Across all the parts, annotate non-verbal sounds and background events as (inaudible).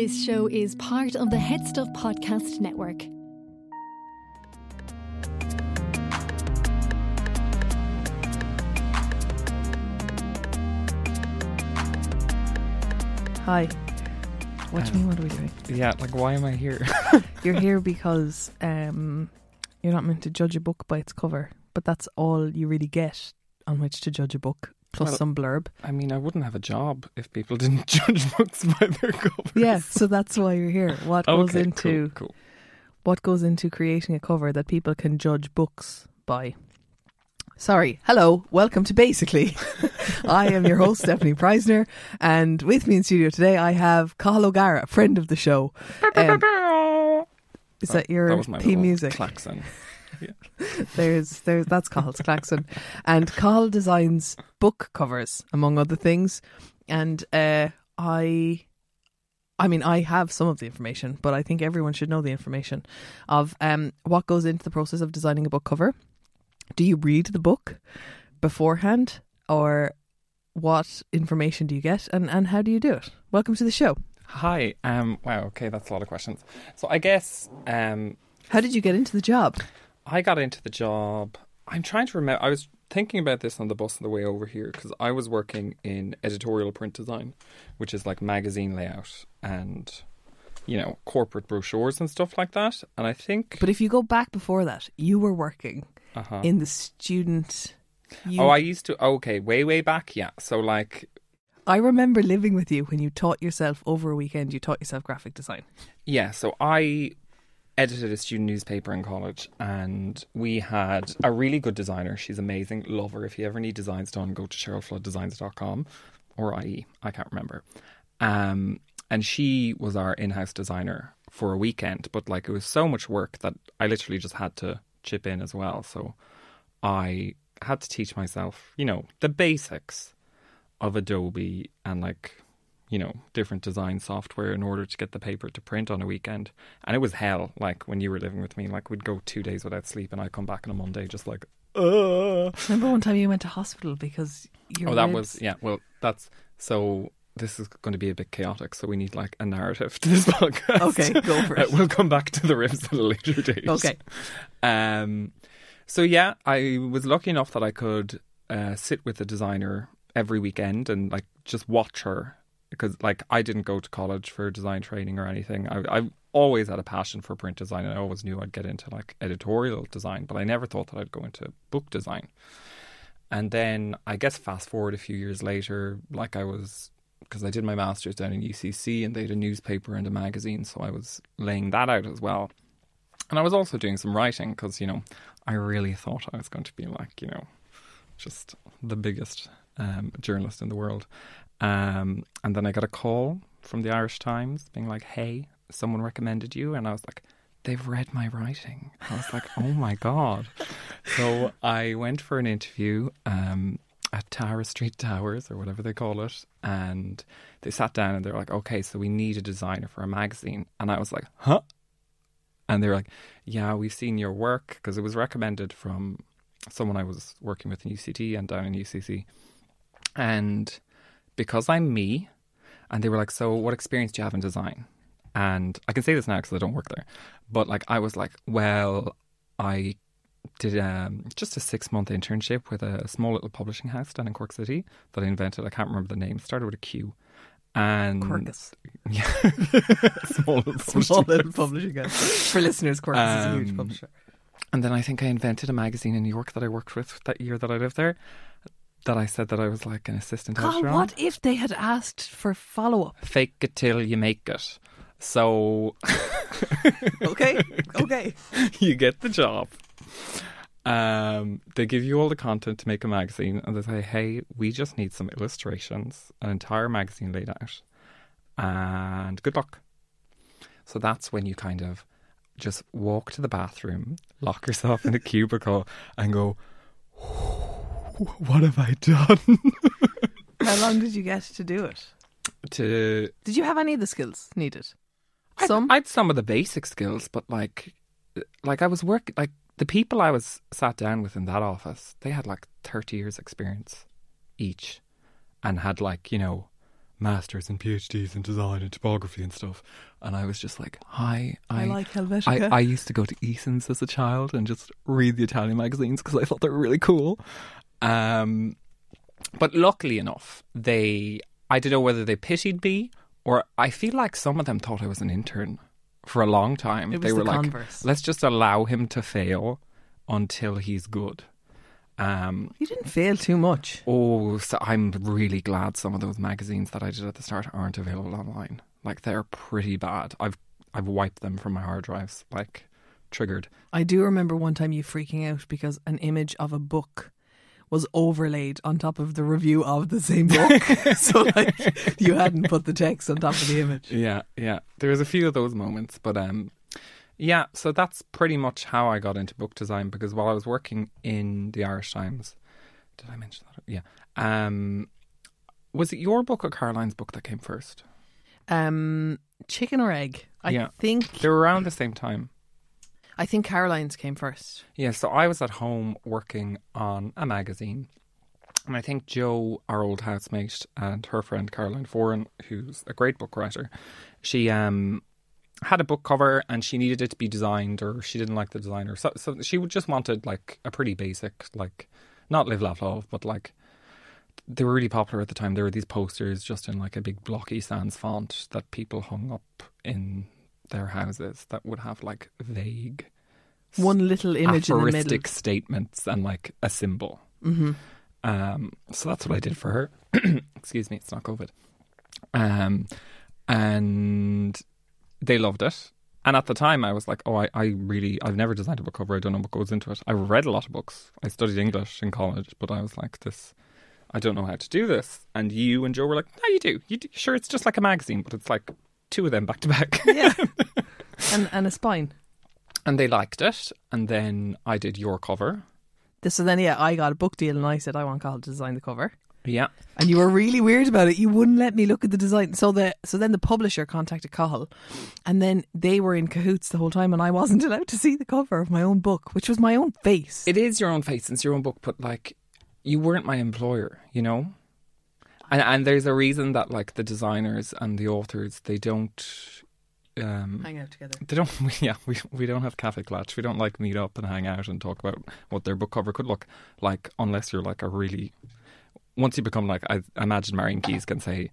This show is part of the Head Stuff Podcast Network. Hi. What do you Um, mean? What are we doing? Yeah, like why am I here? (laughs) You're here because um, you're not meant to judge a book by its cover, but that's all you really get on which to judge a book, plus Well- some blurb. I mean, I wouldn't have a job if people didn't (laughs) judge books by their covers. Yeah, so that's why you're here. What goes into cool, cool. what goes into creating a cover that people can judge books by? Sorry. Hello. Welcome to Basically. (laughs) I am your host, Stefanie Preissner, and with me in studio today I have Cathal O'Gara, friend of the show. Um, is that your that was my theme music? klaxon. (laughs) There's there's that's Cathal's klaxon, and Cathal designs book covers among other things, and uh, I. I mean, I have some of the information, but I think everyone should know the information of um, what goes into the process of designing a book cover. Do you read the book beforehand, or what information do you get, and, and how do you do it? Welcome to the show. Hi. Um. Wow. Okay, that's a lot of questions. So I guess um, How did you get into the job? I got into the job. I'm trying to remember. I was thinking about this on the bus on the way over here because I was working in editorial print design, which is like magazine layout and you know corporate brochures and stuff like that. And I think. But if you go back before that, you were working uh-huh. in the student. You, Oh, I used to. Okay, way way back. Yeah. So like I remember living with you when you taught yourself over a weekend. You taught yourself graphic design. Yeah, so I edited a student newspaper in college and we had a really good designer. She's amazing. Love her. If you ever need designs done, go to cherylflooddesigns.com or IE. I can't remember. Um, and she was our in house designer for a weekend, but like it was so much work that I literally just had to chip in as well. So I had to teach myself, you know, the basics of Adobe and like you know, different design software in order to get the paper to print on a weekend. And it was hell, like when you were living with me. Like we'd go two days without sleep and I'd come back on a Monday just like, uh Remember one time you went to hospital because your Oh that ribs- was yeah, well that's so this is going to be a bit chaotic, so we need like a narrative to this (laughs) podcast. Okay, go for Uh, it. (laughs) we'll come back to the ribs at a later date. Okay. Um so yeah, I was lucky enough that I could uh, sit with the designer every weekend and like just watch her because like I didn't go to college for design training or anything. I I always had a passion for print design and I always knew I'd get into like editorial design, but I never thought that I'd go into book design. And then I guess fast forward a few years later, like I was because I did my masters down in UCC and they had a newspaper and a magazine, so I was laying that out as well. And I was also doing some writing because you know I really thought I was going to be like you know just the biggest um, journalist in the world. Um, and then I got a call from the Irish Times being like, "Hey, someone recommended you," and I was like, "They've read my writing." I was like, "Oh my god!" So I went for an interview um, at Tara Street Towers or whatever they call it, and they sat down and they're like, "Okay, so we need a designer for a magazine," and I was like, "Huh." And they were like, "Yeah, we've seen your work because it was recommended from someone I was working with in UCT and down in UCC, and because I'm me, and they were like, "So, what experience do you have in design?" And I can say this now because I don't work there, but like I was like, "Well, I did um, just a six month internship with a small little publishing house down in Cork City that I invented. I can't remember the name. Started with a Q, And Quercus. (laughs) Yeah. (laughs) Small little (laughs) Small publishing little publishing house. For listeners, Quercus is a huge Um, publisher. And then I think I invented a magazine in New York that I worked with that year that I lived there. That I said that I was like an assistant God, editor what if they had asked for follow up? Fake it till you make it. So (laughs) Okay, okay. (laughs) you get the job. Um, they give you all the content to make a magazine, and they say, "Hey, we just need some illustrations, an entire magazine laid out, and good luck." So that's when you kind of just walk to the bathroom, lock yourself in a (laughs) cubicle, and go, (laughs) "What have I done?" (laughs) How long did you get to do it? to Did you have any of the skills needed? I'd- Some? I'd some of the basic skills, but like, like I was working like the people I was sat down with in that office. They had like thirty years experience each, and had like you know masters and PhDs in design and typography and stuff. And I was just like, hi, I, I. like I, Helvetica. I used to go to Eason's as a child and just read the Italian magazines because I thought they were really cool. Um, but luckily enough, they I don't know whether they pitied me or I feel like some of them thought I was an intern for a long time. It they were the like, converse. let's just allow him to fail until he's good. Um, you didn't fail too much. oh, so I'm really glad some of those magazines that I did at the start aren't available online. Like they're pretty bad. I've I've wiped them from my hard drives. Like triggered. I do remember one time you freaking out because an image of a book was overlaid on top of the review of the same book. (laughs) so like you hadn't put the text on top of the image. Yeah, yeah. There was a few of those moments, but um, yeah. So that's pretty much how I got into book design because while I was working in the Irish Times, did I mention that? Yeah. Um, was it your book or Caroline's book that came first? Um chicken or egg? I Yeah. think They were around the same time. I think Caroline's came first. Yeah. So I was at home working on a magazine. And I think Joe, our old housemate, and her friend Caroline Foran, who's a great book writer, she um had a book cover and she needed it to be designed or she didn't like the designer. So, so she just wanted like a pretty basic, like not live, laugh, love, but like they were really popular at the time. There were these posters just in like a big blocky sans font that people hung up in their houses that would have like vague One little image in the middle. statements and like a symbol. hmm Um, so that's what I did for her. (clears throat) Excuse me, it's not COVID. Um, and they loved it. And at the time, I was like, oh, I, I really, I've never designed a book cover. I don't know what goes into it. I read a lot of books. I studied English in college, but I was like, this, I don't know how to do this. And you and Joe were like, no, you do. You do. Sure, it's just like a magazine, but it's like two of them back to back. Yeah. (laughs) and and a spine. and they liked it. And then I did your cover. This so then yeah, I got a book deal and I said I want Cathal to design the cover. Yeah. And you were really weird about it. You wouldn't let me look at the design. So the so then the publisher contacted Cathal, and then they were in cahoots the whole time, and I wasn't (laughs) allowed to see the cover of my own book, which was my own face. It is your own face, it's your own book, but like you weren't my employer, you know? And and there's a reason that like the designers and the authors they don't um Hang out together. they don't (laughs) yeah, we we don't have kaffeeklatsch. We don't like meet up and hang out and talk about what their book cover could look like unless you're like a really once you become like I imagine Marian Keyes can say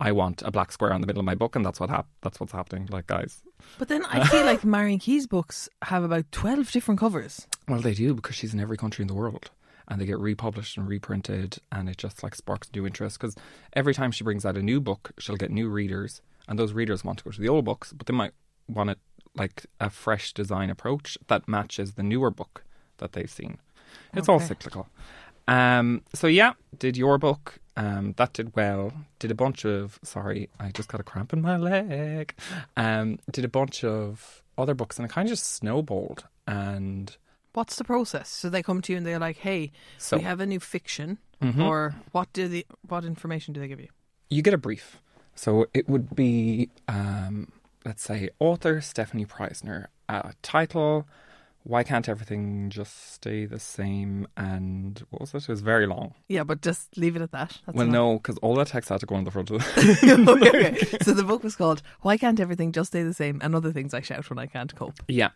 I want a black square on the middle of my book and that's what hap- that's what's happening like guys. But then I feel like (laughs) Marian Keyes' books have about twelve different covers. Well, they do because she's in every country in the world, and they get republished and reprinted, and it just like sparks new interest. Because every time she brings out a new book, she'll get new readers, and those readers want to go to the old books, but they might want it like a fresh design approach that matches the newer book that they've seen. It's all cyclical. Um, so yeah, did your book. Um, that did well. Did a bunch of sorry, I just got a cramp in my leg. Um, did a bunch of other books, and it kind of just snowballed. And What's the process? So they come to you and they're like, "Hey, so we have a new fiction," Mhm. or what do the what information do they give you? you get a brief. So it would be, um, let's say, author Stefanie Preissner, uh, title, Why Can't Everything Just Stay the Same? And what was it? It was very long. Yeah, but just leave it at that. That's well, enough. no, because all that text had to go on the front of it. (laughs) (laughs) okay, okay. So the book was called "Why Can't Everything Just Stay the Same?" and other things I shout when I can't cope. yeah.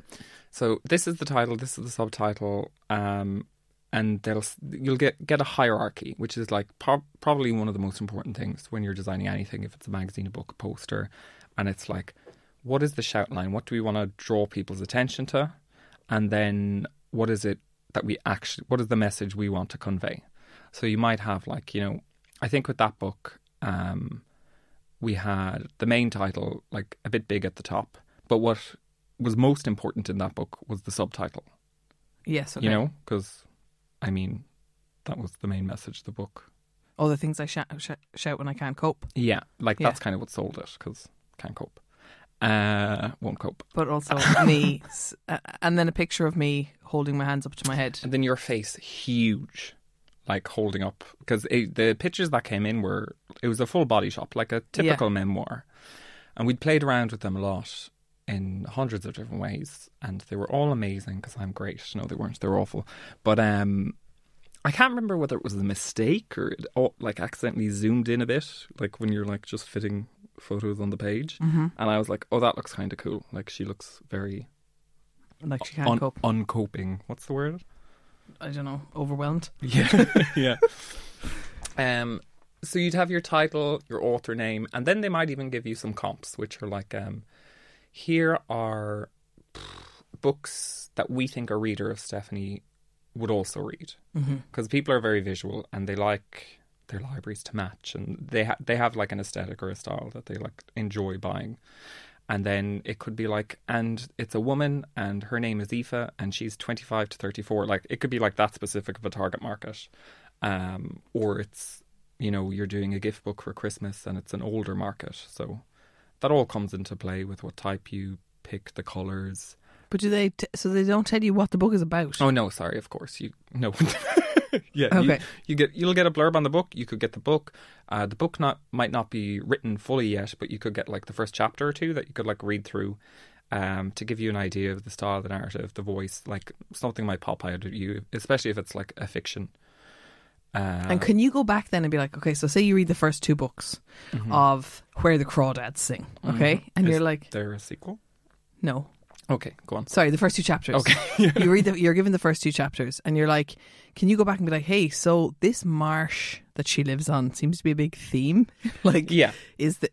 So this is the title, this is the subtitle. Um, and they'll you'll get get a hierarchy, which is like prob probably one of the most important things when you're designing anything. If it's a magazine, a book, a poster, and it's like, what is the shout line? What do we want to draw people's attention to? And then what is it that we actually? What is the message we want to convey? So you might have like you know, I think with that book, um, we had the main title like a bit big at the top, but what was most important in that book was the subtitle Yes, okay. you know because i mean that was the main message of the book all the things I shout, shout, shout when I can't cope, yeah like Yeah. that's kind of what sold it because can't cope uh won't cope but also me, uh, and then a picture of me holding my hands up to my head. and then your face huge like holding up because the pictures that came in were it was a full body shop like a typical memoir. And we'd played around with them a lot in hundreds of different ways and they were all amazing because i'm great. No they weren't. They were awful. But um I can't remember whether it was a mistake or it all, like accidentally zoomed in a bit, like when you're like just fitting photos on the page. Mm-hmm. And I was like, "Oh, that looks kind of cool. Like she looks very Like she can't un- cope. uncoping. What's the word? I don't know, overwhelmed. (laughs) Yeah, yeah. Um, so you'd have your title, your author name, and then they might even give you some comps, which are like, um, here are books that we think a reader of Stephanie would also read, because people are very visual and they like their libraries to match, and they ha- they have like an aesthetic or a style that they like enjoy buying. And then it could be like, and it's a woman, and her name is Aoife, and she's 25 to 34. Like, it could be like that specific of a target market. Um, or it's, you know, you're doing a gift book for Christmas and it's an older market. So that all comes into play with what type you pick, the colours. But do they? T- so they don't tell you what the book is about. Oh, no, sorry, of course. You, no. (laughs) yeah. Okay. You, you get, you'll get a blurb on the book. You could get the book. Uh, the book not might not be written fully yet, but you could get like the first chapter or two that you could like read through um, to give you an idea of the style, of the narrative, the voice. Like something might pop out at you, especially if it's like a fiction. Uh, And can you go back then and be like, okay, so say you read the first two books of Where the Crawdads Sing, okay, and is you're like, there a sequel? no, Okay, go on. sorry, the first two chapters. Okay. (laughs) you read the, you're given the first two chapters, and you're like, can you go back and be like, hey, so this marsh that she lives on seems to be a big theme, (laughs) like, Yeah. is the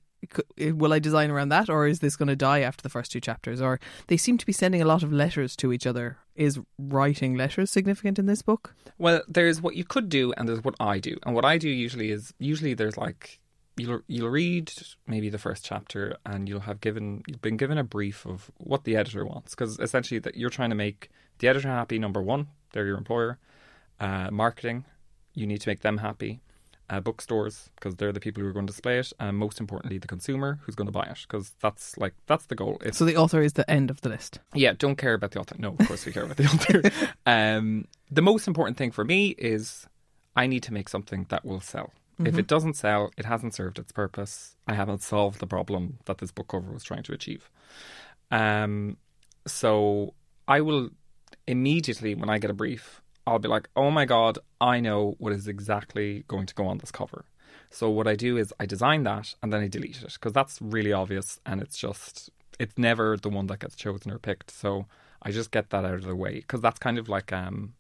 eh, will I design around that, or is this going to die after the first two chapters? Or they seem to be sending a lot of letters to each other. Is writing letters significant in this book? Well, there's what you could do, and there's what I do. And what I do usually is usually there's like you'll you'll read maybe the first chapter, and you'll have given you've been given a brief of what the editor wants, because essentially that you're trying to make the editor happy. Number one, they're your employer. Uh, marketing, you need to make them happy. Uh, bookstores, because they're the people who are going to display it, and most importantly, the consumer who's going to buy it, because that's like that's the goal. If So the author is the end of the list. yeah, don't care about the author. No, of course we care about the author. (laughs) Um, the most important thing for me is I need to make something that will sell. If it doesn't sell, it hasn't served its purpose. I haven't solved the problem that this book cover was trying to achieve. Um, so I will immediately, when I get a brief, I'll be like, oh my God, I know what is exactly going to go on this cover. So what I do is I design that and then I delete it because that's really obvious and it's just, it's never the one that gets chosen or picked. So I just get that out of the way because that's kind of like um,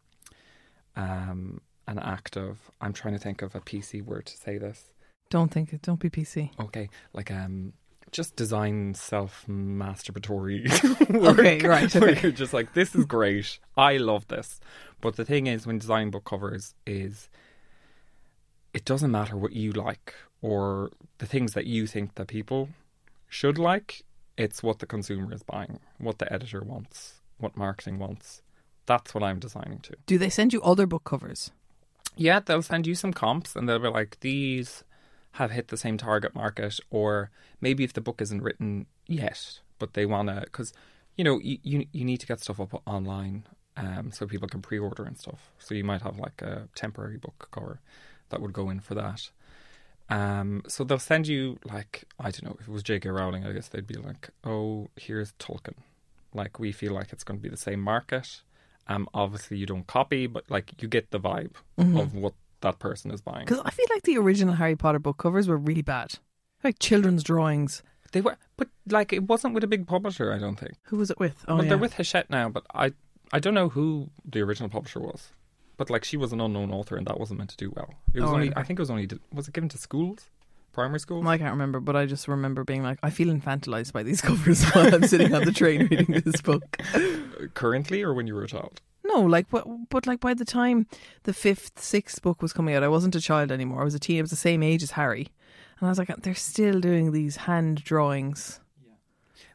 um, an act of, I'm trying to think of a PC word to say this. Don't think it. Don't be PC. Okay, like um, just design self masturbatory. (laughs) Okay, right, Where okay. you're just like, this is great. I love this. But the thing is, when design book covers, is it doesn't matter what you like or the things that you think that people should like. It's what the consumer is buying, what the editor wants, what marketing wants. That's what I'm designing to. Do they send you other book covers? Yeah, they'll send you some comps and they'll be like, these have hit the same target market, or maybe if the book isn't written yet, but they want to, because, you know, you, you, you need to get stuff up online um, so people can pre order and stuff. So you might have like a temporary book cover that would go in for that. Um, so they'll send you, like, I don't know, if it was J.K. Rowling, I guess they'd be like, oh, here's Tolkien. Like, we feel like it's going to be the same market. Um, obviously, you don't copy, but like you get the vibe of what that person is buying. Because I feel like the original Harry Potter book covers were really bad, like children's drawings. They were, but like it wasn't with a big publisher. I don't think. Who was it with? Oh, well, yeah. they're with Hachette now, but I I don't know who the original publisher was. but like she was an unknown author, and that wasn't meant to do well. It was Oh, only, right, I think it was only, was it given to schools, primary school? I can't remember, but I just remember being like, I feel infantilized by these (laughs) covers while I'm sitting on the train reading this book. (laughs) Currently, or when you were a child? No, like, but, but like by the time the fifth, sixth book was coming out, I wasn't a child anymore. I was a teen. I was the same age as Harry, and I was like, they're still doing these hand drawings.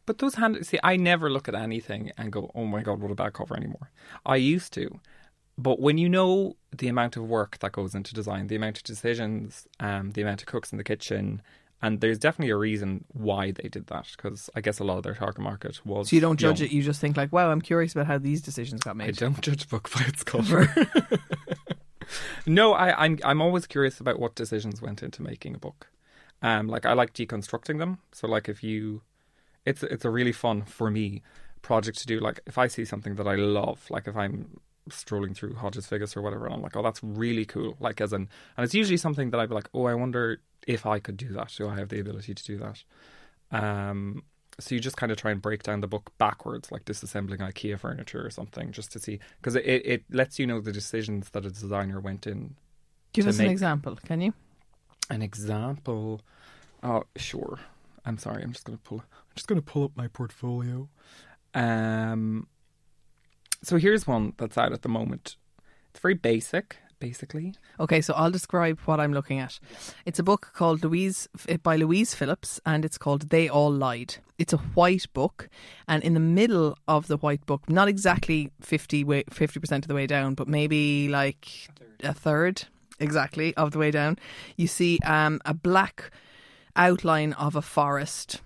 But those hand see, I never look at anything and go, "Oh my god, what a bad cover" anymore. I used to, but when you know the amount of work that goes into design, the amount of decisions, um, the amount of cooks in the kitchen, and there's definitely a reason why they did that because I guess a lot of their target market was. So you don't judge young. it. You just think like, wow, I'm curious about how these decisions got made." I don't judge a book by its (laughs) cover. (laughs) no, I, I'm I'm always curious about what decisions went into making a book. Um, like I like deconstructing them. So like if you, it's it's a really fun for me project to do. Like if I see something that I love, like if I'm strolling through Hodges Figgis or whatever, and I'm like, oh, that's really cool. Like as in, and it's usually something that I'd be like, oh, I wonder if I could do that. Do I have the ability to do that? Um, so you just kind of try and break down the book backwards, like disassembling IKEA furniture or something, just to see because it, it, lets you know the decisions that a designer went in. Give us an example, can you? An example, oh sure. I'm sorry. I'm just gonna pull. I'm just gonna pull up my portfolio. Um. So here's one that's out at the moment. It's very basic, basically. Okay, so I'll describe what I'm looking at. It's a book called Louise by Louise Phillips, and it's called "They All Lied." It's a white book, and in the middle of the white book, not exactly 50 percent of the way down, but maybe like a third exactly of the way down, you see um, a black outline of a forest,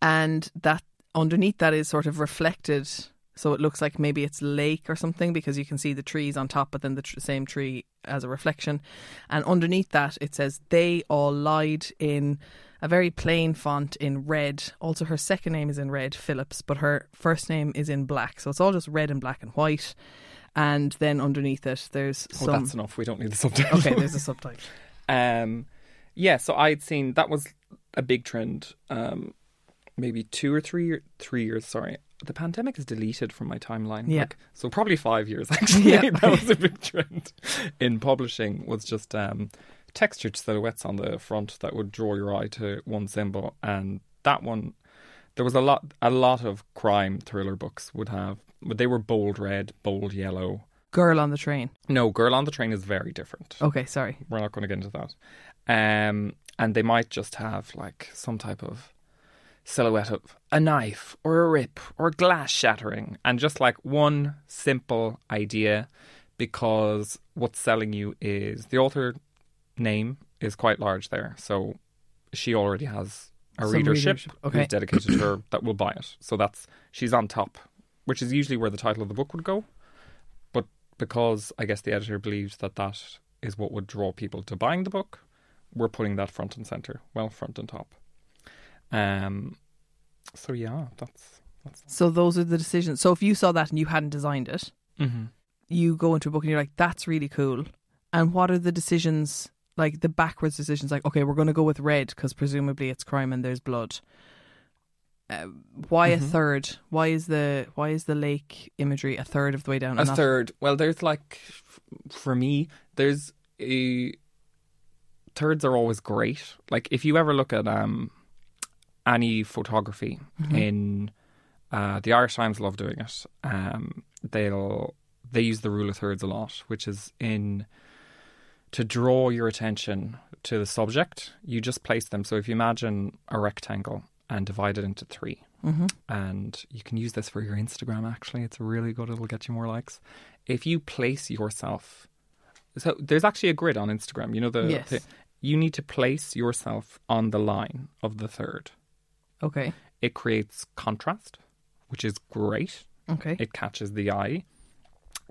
and that underneath that is sort of reflected. So it looks like maybe it's lake or something because you can see the trees on top, but then the tr- same tree as a reflection. And underneath that, it says they all lied in a very plain font in red. Also, her second name is in red, Phillips, but her first name is in black. So it's all just red and black and white. And then underneath it, there's Oh, some. that's enough. We don't need the subtitle. okay, there's a subtitle. (laughs) Um, yeah, so I'd seen that was a big trend. Um, maybe two or three three years. Sorry, the pandemic is deleted from my timeline. Yeah. Like, so probably five years (laughs) (laughs) actually. Yeah. that was a big trend in publishing. Was just um, textured silhouettes on the front that would draw your eye to one symbol, and that one. There was a lot, a lot of crime thriller books would have, but they were bold red, bold yellow. Girl on the train. No, Girl on the Train is very different Okay, sorry. we're not going to get into that. Um, and they might just have like some type of silhouette of a knife or a rip or glass shattering, and just like one simple idea, because what's selling you is the author name is quite large there, so she already has a Some readership, readership, okay. who's dedicated to her (coughs) that will buy it. So that's she's on top, which is usually where the title of the book would go. But because I guess the editor believes that that is what would draw people to buying the book, we're putting that front and center, well, front and top. Um. So yeah, that's that's. So those are the decisions. So if you saw that and you hadn't designed it, Mm-hmm. you go into a book and you're like, that's really cool. And what are the decisions, like the backwards decisions? Like, okay, we're going to go with red because presumably it's crime and there's blood. Uh, why a Mhm. third? Why is the why is the lake imagery a third of the way down? A and not- third. Well, there's like, f- for me, there's a thirds are always great. Like if you ever look at um any photography in uh, the Irish Times, love doing it. Um, they'll they use the rule of thirds a lot, which is in to draw your attention to the subject. You just place them. So if you imagine a rectangle and divide it into three, Mhm. and you can use this for your Instagram. Actually, it's really good. It'll get you more likes if you place yourself. So there's actually a grid on Instagram. You know the, Yes. the- you need to place yourself on the line of the third. Okay, It creates contrast, which is great. okay, It catches the eye,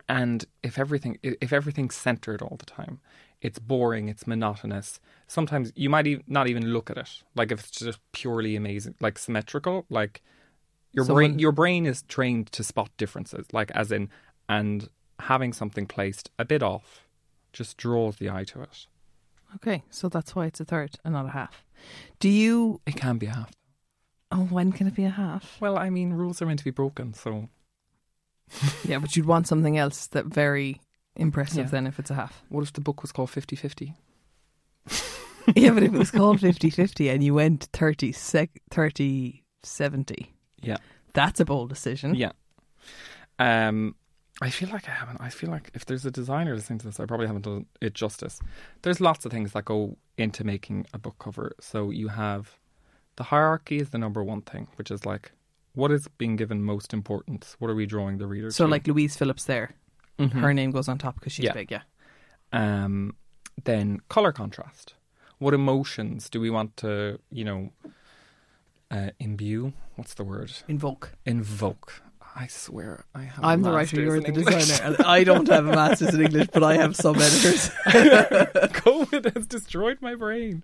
and if everything if everything's centered all the time, it's boring. It's monotonous. Sometimes you might e- not even look at it. Like if it's just purely amazing, like symmetrical, like your Someone- brain your brain is trained to spot differences. Like as in, and having something placed a bit off just draws the eye to it. okay. So that's why it's a third and not a half. Do you? It can be a half. Oh, when can it be a half? Well, I mean, rules are meant to be broken, so (laughs) Yeah, but you'd want something else that very impressive Yeah. then if it's a half. What if the book was called 50 50? (laughs) yeah, but if it was called 50-50 and you went 30, sec- 30 70, Yeah. that's a bold decision. Yeah. Um, I feel like I haven't. I feel like if there's a designer listening to this, I probably haven't done it justice. There's lots of things that go into making a book cover. So you have the hierarchy is the number one thing, which is like what is being given most importance. What are we drawing the reader to? So to? like Louise Phillips there, Mhm. her name goes on top because she's Yeah. big, yeah. Um, then color contrast. What emotions do we want to, you know, uh, imbue? What's the word? Invoke. Invoke. I swear, I have. a I'm the writer, you're the English. designer. I don't have a master's in English, but I have some editors. (laughs) COVID has destroyed my brain.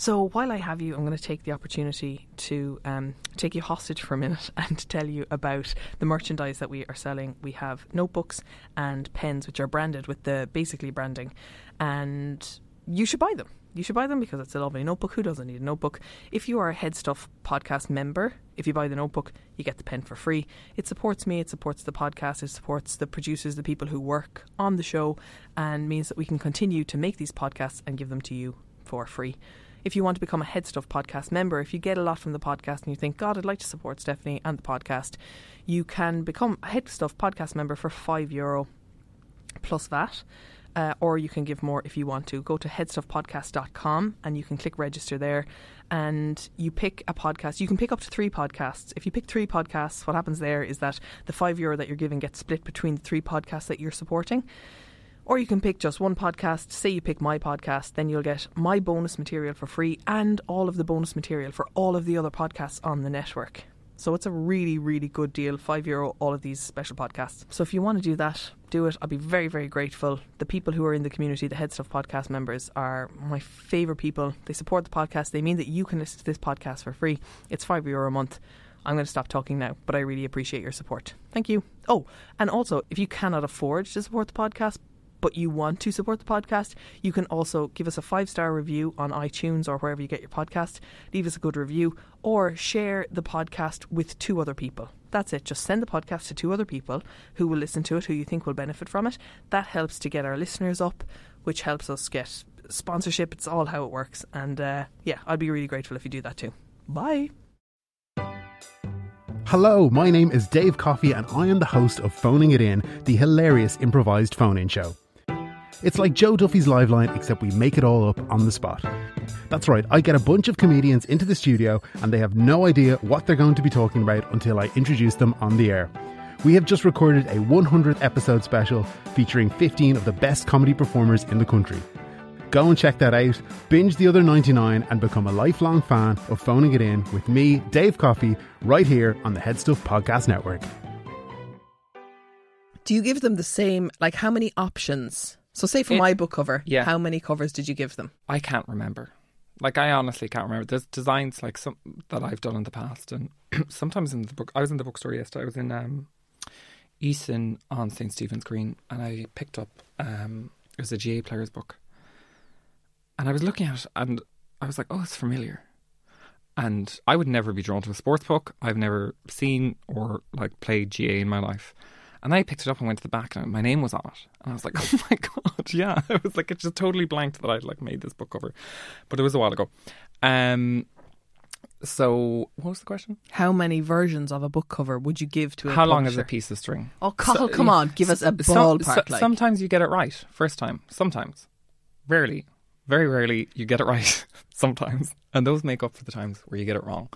So while I have you, I'm going to take the opportunity to um, take you hostage for a minute (laughs) and tell you about the merchandise that we are selling. We have notebooks and pens, which are branded with the basically branding, and you should buy them. You should buy them because it's a lovely notebook. Who doesn't need a notebook? If you are a Head Stuff podcast member, if you buy the notebook, you get the pen for free. It supports me, it supports the podcast, it supports the producers, the people who work on the show, and means that we can continue to make these podcasts and give them to you for free if you want to become a Head Stuff podcast member, if you get a lot from the podcast and you think, God, I'd like to support Stephanie and the podcast, you can become a Head Stuff podcast member for five euro plus VAT. Uh, or you can give more if you want to. Go to headstuffpodcast.com and you can click register there and you pick a podcast. You can pick up to three podcasts. If you pick three podcasts, what happens there is that the five euro that you're giving gets split between the three podcasts that you're supporting. Or you can pick just one podcast. Say you pick my podcast, then you'll get my bonus material for free and all of the bonus material for all of the other podcasts on the network. So it's a really, really good deal. Five euro, all of these special podcasts. So if you want to do that, do it. I'll be very, very grateful. The people who are in the community, the Head Stuff podcast members, are my favourite people. They support the podcast. They mean that you can listen to this podcast for free. It's five euro a month. I'm going to stop talking now, but I really appreciate your support. Thank you. Oh, and also, if you cannot afford to support the podcast, but you want to support the podcast, you can also give us a five star review on iTunes or wherever you get your podcast. Leave us a good review or share the podcast with two other people. That's it. Just send the podcast to two other people who will listen to it, who you think will benefit from it. That helps to get our listeners up, which helps us get sponsorship. It's all how it works. And uh, yeah, I'd be really grateful if you do that too. Bye. Hello, my name is Dave Coffey, and I am the host of Phoning It In, the hilarious improvised phone in show. It's like Joe Duffy's Liveline, except we make it all up on the spot. That's right, I get a bunch of comedians into the studio, and they have no idea what they're going to be talking about until I introduce them on the air. We have just recorded a 100th episode special featuring 15 of the best comedy performers in the country. Go and check that out, binge the other 99, and become a lifelong fan of Phoning It In with me, Dave Coffey, right here on the Head Stuff Podcast Network. Do you give them the same, like how many options? So, say for It- my book cover, Yeah. how many covers did you give them? I can't remember. Like I honestly can't remember. There's designs like some that I've done in the past, and (clears throat) sometimes in the book. I was in the bookstore yesterday. I was in um, Eason on St Stephen's Green, and I picked up um, it was a GAA players book, and I was looking at it, and I was like, "Oh, it's familiar." And I would never be drawn to a sports book. I've never seen or like played GAA in my life, And I picked it up and went to the back, and my name was on it. And I was like, (laughs) "Oh my god, (laughs) yeah!" I was like, it just totally blanked that I'd like made this book cover, but it was a while ago. Um, so what was the question? How many versions of a book cover would you give to a How long is a piece of string? Oh, Cathal, So- come on, give us a ballpark. so- like. Sometimes you get it right first time. Sometimes, rarely, very rarely, you get it right. (laughs) sometimes, and those make up for the times where you get it wrong.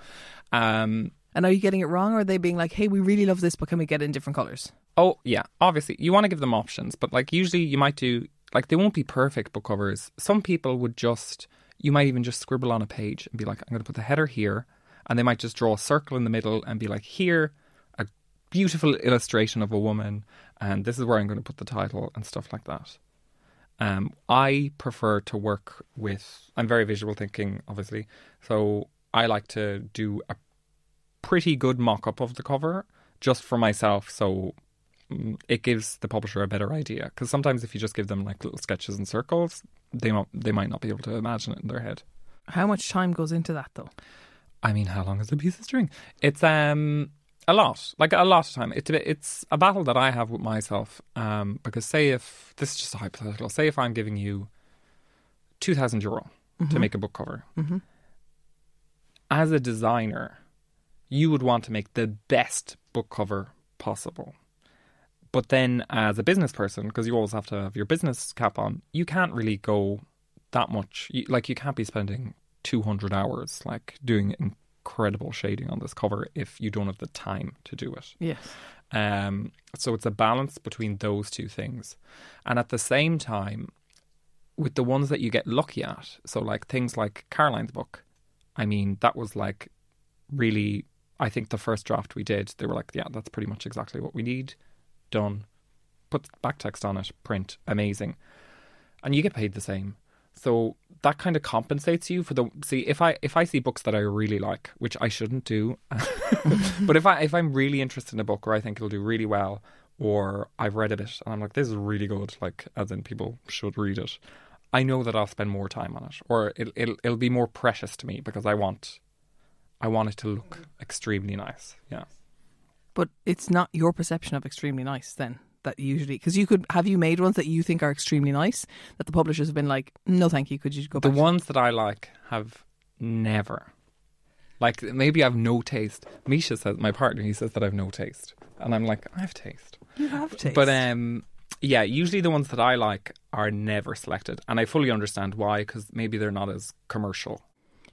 Um, And are you getting it wrong, or are they being like, "Hey, we really love this, but can we get it in different colors?" Oh yeah, obviously you want to give them options, but like usually you might do like they won't be perfect book covers. Some people would just you might even just scribble on a page and be like, I'm going to put the header here, and they might just draw a circle in the middle and be like, here a beautiful illustration of a woman, and this is where I'm going to put the title and stuff like that. Um, I prefer to work with. I'm very visual thinking, obviously, so I like to do a pretty good mock-up of the cover just for myself, so it gives the publisher a better idea. Because sometimes if you just give them like little sketches and circles, they might they might not be able to imagine it in their head. How much time goes into that, though? I mean, how long is a piece of string? It's um a lot, like a lot of time. It's a, it's a battle that I have with myself. Um, because say if this is just a hypothetical, say if I'm giving you two thousand euro to make a book cover, Mhm. as a designer, you would want to make the best book cover possible. But then, as a business person, because you always have to have your business cap on, you can't really go that much. You, like, you can't be spending 200 hours, like, doing incredible shading on this cover if you don't have the time to do it. Yes. Um, so it's a balance between those two things. And at the same time, with the ones that you get lucky at, so like things like Caroline's book, I mean, that was like really, I think the first draft we did, they were like, yeah, that's pretty much exactly what we need. Done. Put back text on it, print, amazing. And you get paid the same. So that kind of compensates you for the see if I if I see books that I really like, which I shouldn't do, (laughs) but if I if I'm really interested in a book or I think it'll do really well, or I've read a bit and I'm like this is really good, like as in people should read it, I know that I'll spend more time on it, or it, it'll it'll be more precious to me because I want I want it to look extremely nice. Yeah. But it's not your perception of extremely nice then. That usually, because you could have you made ones that you think are extremely nice that the publishers have been like, no, thank you. Could you go The back? to-" ones that I like have never. Like maybe I've no taste. Misha says my partner. He says that I've no taste, and I'm like I have taste. you have taste. But um, yeah, usually the ones that I like are never selected, and I fully understand why because maybe they're not as commercial.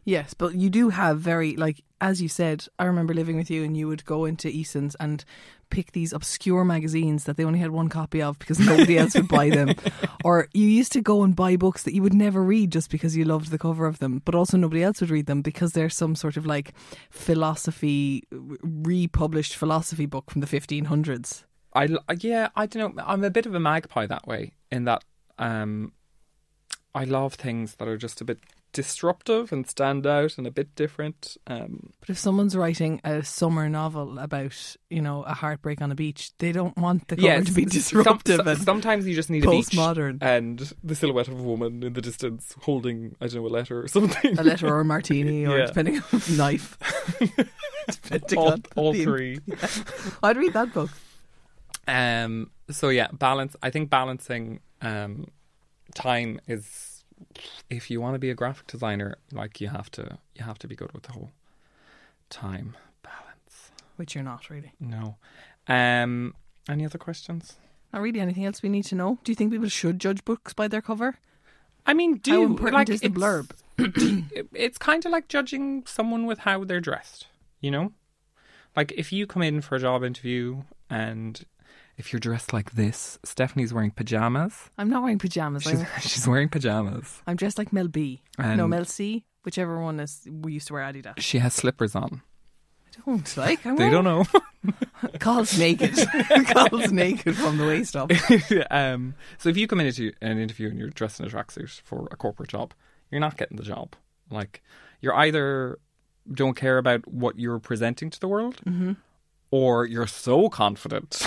Yes, but you do have very like as you said. I remember living with you, and you would go into Eason's and pick these obscure magazines that they only had one copy of because nobody else would buy them. (laughs) Or you used to go and buy books that you would never read just because you loved the cover of them, but also nobody else would read them because they're some sort of like philosophy, republished philosophy book from the 1500s. I yeah, I don't know. I'm a bit of a magpie that way in that um, I love things that are just a bit disruptive and stand out and a bit different. Um, But if someone's writing a summer novel about, you know, a heartbreak on a beach, they don't want the cover yeah, to be disruptive some- and sometimes you just need a beach postmodern. and the silhouette of a woman in the distance holding I don't know a letter or something. a letter or a martini or Yeah. depending on knife. (laughs) Depending all, on all the- three. (laughs) I'd read that book. Um. So yeah, balance. I think balancing um, time is if you want to be a graphic designer, like you have to, you have to be good with the whole time balance. Which you're not really. No. Um. Any other questions? Not really anything else we need to know. Do you think people should judge books by their cover? I mean, do How important like, is the blurb? (clears throat) it's kind of like judging someone with how they're dressed, you know? Like if you come in for a job interview and if you're dressed like this, Stephanie's wearing pajamas. I'm not wearing pajamas. She's, (laughs) she's wearing pajamas. I'm dressed like Mel B. no, Mel C. Whichever one is. We used to wear Adidas. She has slippers on. I don't (laughs) like. I'm They don't know. (laughs) Cathal's naked. Cathal's naked from the waist up. um, so if you come into an interview and you're dressed in a tracksuit for a corporate job, you're not getting the job. Like you're either don't care about what you're presenting to the world, Mm-hmm. Or you're so confident (laughs)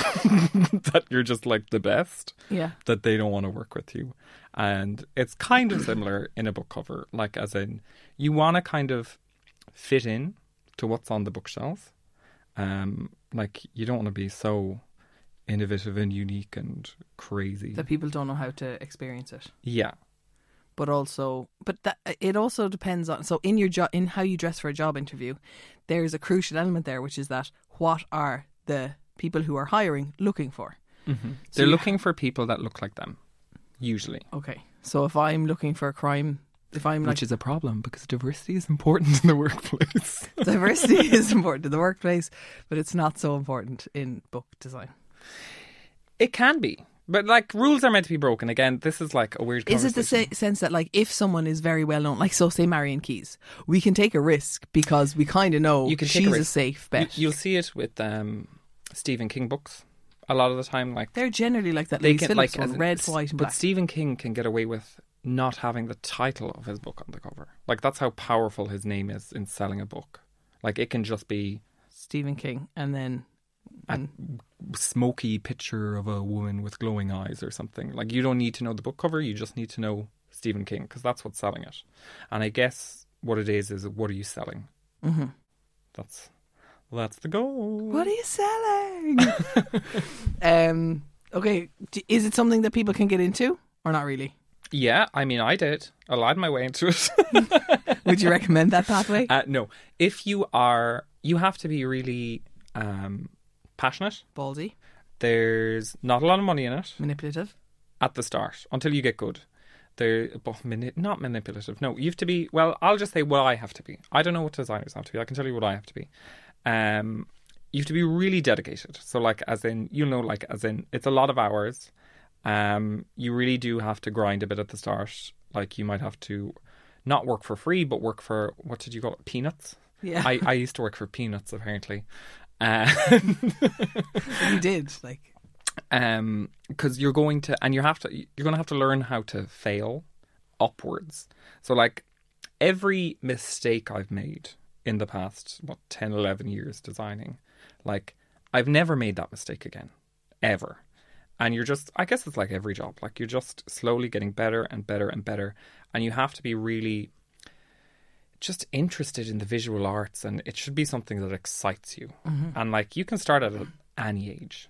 that you're just like the best Yeah. that they don't want to work with you. And it's kind of similar in a book cover, like as in you want to kind of fit in to what's on the bookshelf. Um, like you don't want to be so innovative and unique and crazy. that people don't know how to experience it. yeah. But also, but that it also depends on. So in your job, in how you dress for a job interview, there's a crucial element there, which is that what are the people who are hiring looking for? Mm-hmm. So They're looking for people that look like them, usually. Okay, so if I'm looking for a crime, if I'm like Which is a problem because diversity is important in the workplace. (laughs) diversity is important in the workplace, but it's not so important in book design. it can be. But like rules are meant to be broken. Again, this is like a weird Is it the se- sense that like if someone is very well known, like so say Marian Keyes, we can take a risk because we kind of know You can take a she's a, safe bet. you'll see it with um, Stephen King books. A lot of the time, like They're generally like that. they can Phillips like one, red, white, and But black. Stephen King can get away with not having the title of his book on the cover. Like that's how powerful his name is in selling a book. Like it can just be Stephen King, and then a smoky picture of a woman with glowing eyes or something. Like you don't need to know the book cover. You just need to know Stephen King because that's what's selling it. And I guess what it is is what are you selling? Mm-hmm. That's that's the goal. what are you selling? (laughs) um. Okay, is it something that people can get into, or not really? Yeah, I mean, I did. I lied my way into it. (laughs) Would you (laughs) recommend that pathway? uh, no, if you are, you have to be really um, passionate. Ballsy, There's not a lot of money in it manipulative. at the start until you get good. There, but mani- not manipulative. No, you have to be. Well, I'll just say what I have to be. I don't know what designers have to be. I can tell you what I have to be. Um, you have to be really dedicated. So, like, as in, you know, like, as in, it's a lot of hours. Um, you really do have to grind a bit at the start. Like, you might have to not work for free, but work for what did you call it? Peanuts. Yeah, I, I (laughs) used to work for peanuts apparently. Uh, (laughs) you did. Like, um because you're going to and you have to you're going to have to learn how to fail upwards so like every mistake i've made in the past what 10 11 years designing like i've never made that mistake again ever and you're just i guess it's like every job like you're just slowly getting better and better and better and you have to be really just interested in the visual arts and it should be something that excites you and like you can start at any age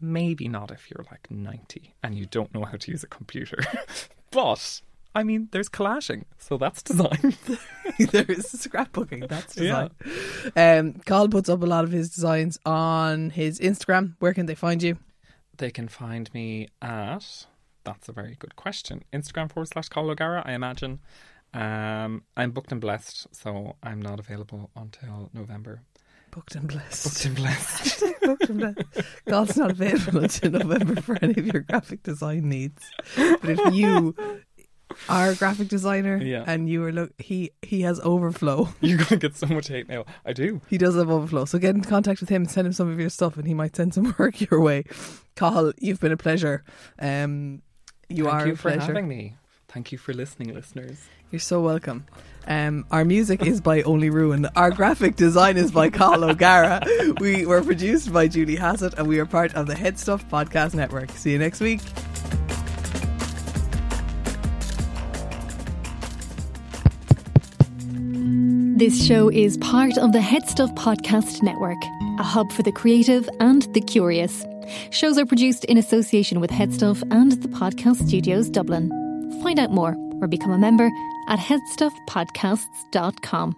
maybe not if you're like 90 and you don't know how to use a computer (laughs) but i mean there's collaging so that's design (laughs) there is scrapbooking. That's design. Um, Cathal puts up a lot of his designs on his Instagram. Where can they find you? they can find me at that's a very good question instagram forward slash Cathal O'Gara, i imagine um, i'm booked and blessed so i'm not available until november Booked and blessed. booked and blessed (laughs) Booked and blessed. Cathal's not available until November for any of your graphic design needs. But if you (laughs) are a graphic designer Yeah. and you are look, he he has overflow. (laughs) you're gonna get so much hate mail i do He does have overflow. So get in contact with him, send him some of your stuff, and he might send some work your way. Cathal, you've been a pleasure. Um, you thank are you for pleasure. having me thank you for listening listeners You're so welcome. Um, our music is by Only Ruin. Our graphic design is by Cathal O'Gara. We were produced by Julie Hassett, and we are part of the Head Stuff Podcast Network. See you next week. This show is part of the Head Stuff Podcast Network, a hub for the creative and the curious. Shows are produced in association with Headstuff and the Podcast Studios Dublin. Find out more or become a member at headstuffpodcasts.com.